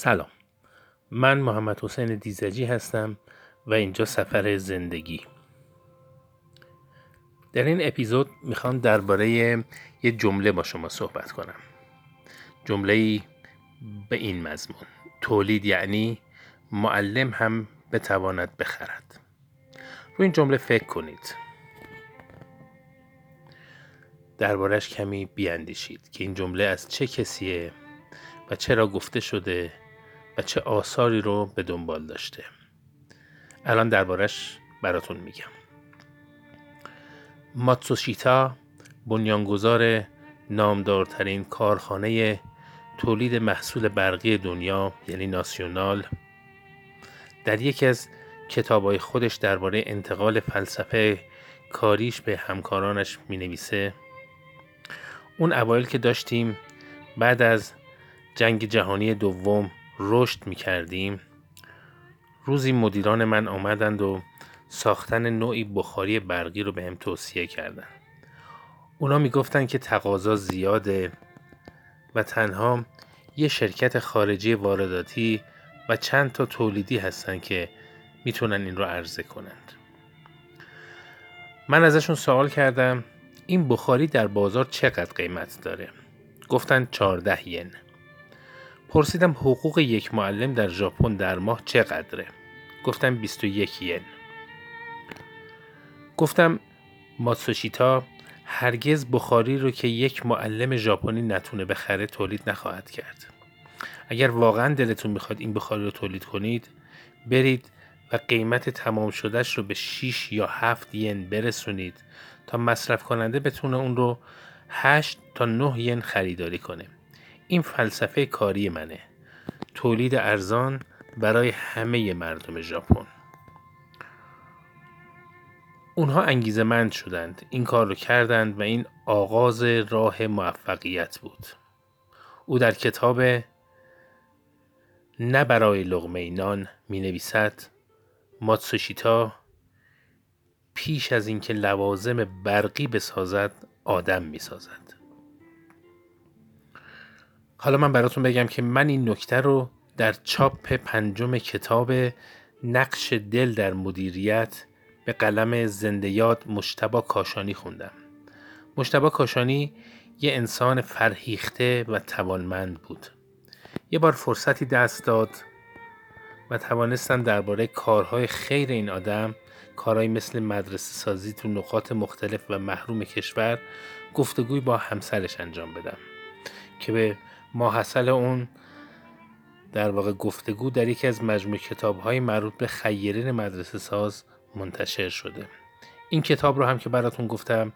سلام. من محمد حسین دیزجی هستم و اینجا سفر زندگی. در این اپیزود می‌خوام درباره یه جمله با شما صحبت کنم. جمله به این مضمون. تولید یعنی معلم هم بتواند بخرد. رو این جمله فکر کنید. دربارش کمی بیاندیشید که این جمله از چه کسیه و چرا گفته شده چه آثاری رو به دنبال داشته. الان دربارش براتون میگم. ماتسوشیتا بنیانگذار نامدارترین کارخانه تولید محصول برقی دنیا یعنی ناسیونال. در یکی از کتابهای خودش درباره انتقال فلسفه کاریش به همکارانش می نویسه اون اوایل که داشتیم بعد از جنگ جهانی دوم رشد می کردیم روزی مدیران من آمدند و ساختن نوعی بخاری برقی رو به هم توصیه کردند. اونا می گفتن که تقاضا زیاده و تنها یه شرکت خارجی وارداتی و چند تا تولیدی هستن که می‌تونن این رو عرضه کنند. من ازشون سوال کردم این بخاری در بازار چقدر قیمت داره؟ گفتن 14 ین. پرسیدم حقوق یک معلم در ژاپن در ماه چقدره؟ گفتم 21 ین. گفتم ماتسوشیتا هرگز بخاری رو که یک معلم ژاپنی نتونه بخره تولید نخواهد کرد. اگر واقعا دلتون می‌خواد این بخاری رو تولید کنید برید و قیمت تمام شدهش رو به 6 یا 7 ین برسونید تا مصرف کننده بتونه اون رو 8 تا 9 ین خریداری کنه. این فلسفه کاری منه. تولید ارزان برای همه مردم ژاپن. اونها انگیزه مند شدند. این کار رو کردند و این آغاز راه موفقیت بود. او در کتاب نه برای لغمه نان می نویسد ماتسوشیتا پیش از اینکه لوازم برقی بسازد آدم می سازد حالا من براتون بگم که من این نکته رو در چاپ پنجم کتاب نقش دل در مدیریت به قلم زنده یاد مشتبا کاشانی خوندم. مشتبا کاشانی یه انسان فرهیخته و توانمند بود. یه بار فرصتی دست داد و توانستن درباره کارهای خیر این آدم کارهای مثل مدرسه سازی تو نقاط مختلف و محروم کشور گفتگوی با همسرش انجام بدم که به ماحصل اون در واقع گفتگو در یکی از مجموع کتاب های مربوط به خیرین مدرسه ساز منتشر شده. این کتاب رو هم که براتون گفتم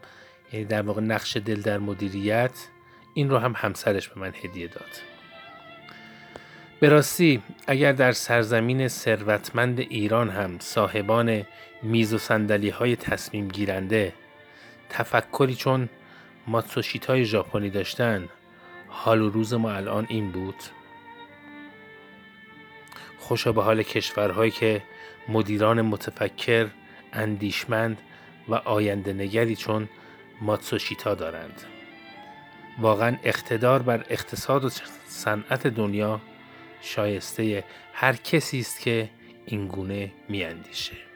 یعنی در واقع نقش دل در مدیریت این رو هم همسرش به من هدیه داد. به راستی اگر در سرزمین ثروتمند ایران هم صاحبان میز و سندلی های تصمیم گیرنده تفکری چون ماتسوشیت های ژاپنی داشتن حال و روز ما الان این بود. خوشا به حال کشورهایی که مدیران متفکر اندیشمند و آینده نگری چون ماتسوشیتا دارند. واقعا اقتدار بر اقتصاد و صنعت دنیا شایسته هر کسی است که این گونه میاندیشه.